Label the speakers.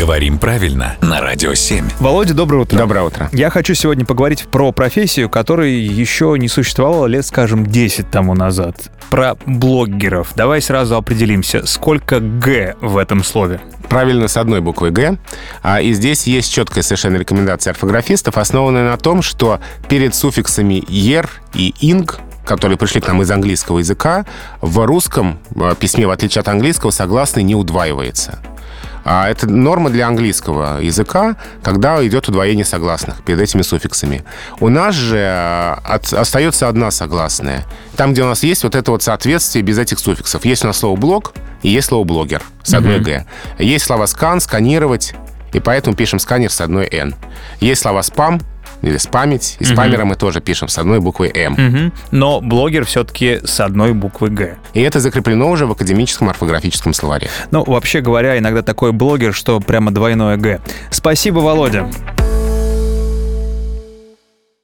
Speaker 1: Говорим правильно на Радио 7.
Speaker 2: Володя, доброе утро.
Speaker 3: Доброе утро.
Speaker 2: Я хочу сегодня поговорить про профессию, которая еще не существовала лет, скажем, 10 тому назад. Про блогеров. Давай сразу определимся, сколько «г» в этом слове.
Speaker 3: Правильно, с одной буквой «г». А, и здесь есть четкая совершенно рекомендация орфографистов, основанная на том, что перед суффиксами «ер» и «инг» которые пришли к нам из английского языка, в русском э, письме, в отличие от английского, согласный не удваивается. А это норма для английского языка, когда идет удвоение согласных перед этими суффиксами. У нас же от, остается одна согласная. Там, где у нас есть вот это вот соответствие без этих суффиксов. Есть у нас слово «блог» и есть слово «блогер» с одной mm-hmm. «г». Есть слова «скан», «сканировать», и поэтому пишем сканер с одной «н». Есть слова «спам», или спамить. И спамера мы тоже пишем с одной буквой «М».
Speaker 2: Угу. Но блогер все-таки с одной буквы «Г».
Speaker 3: И это закреплено уже в академическом орфографическом словаре.
Speaker 2: Ну, вообще говоря, иногда такой блогер, что прямо двойное «Г». Спасибо, Володя.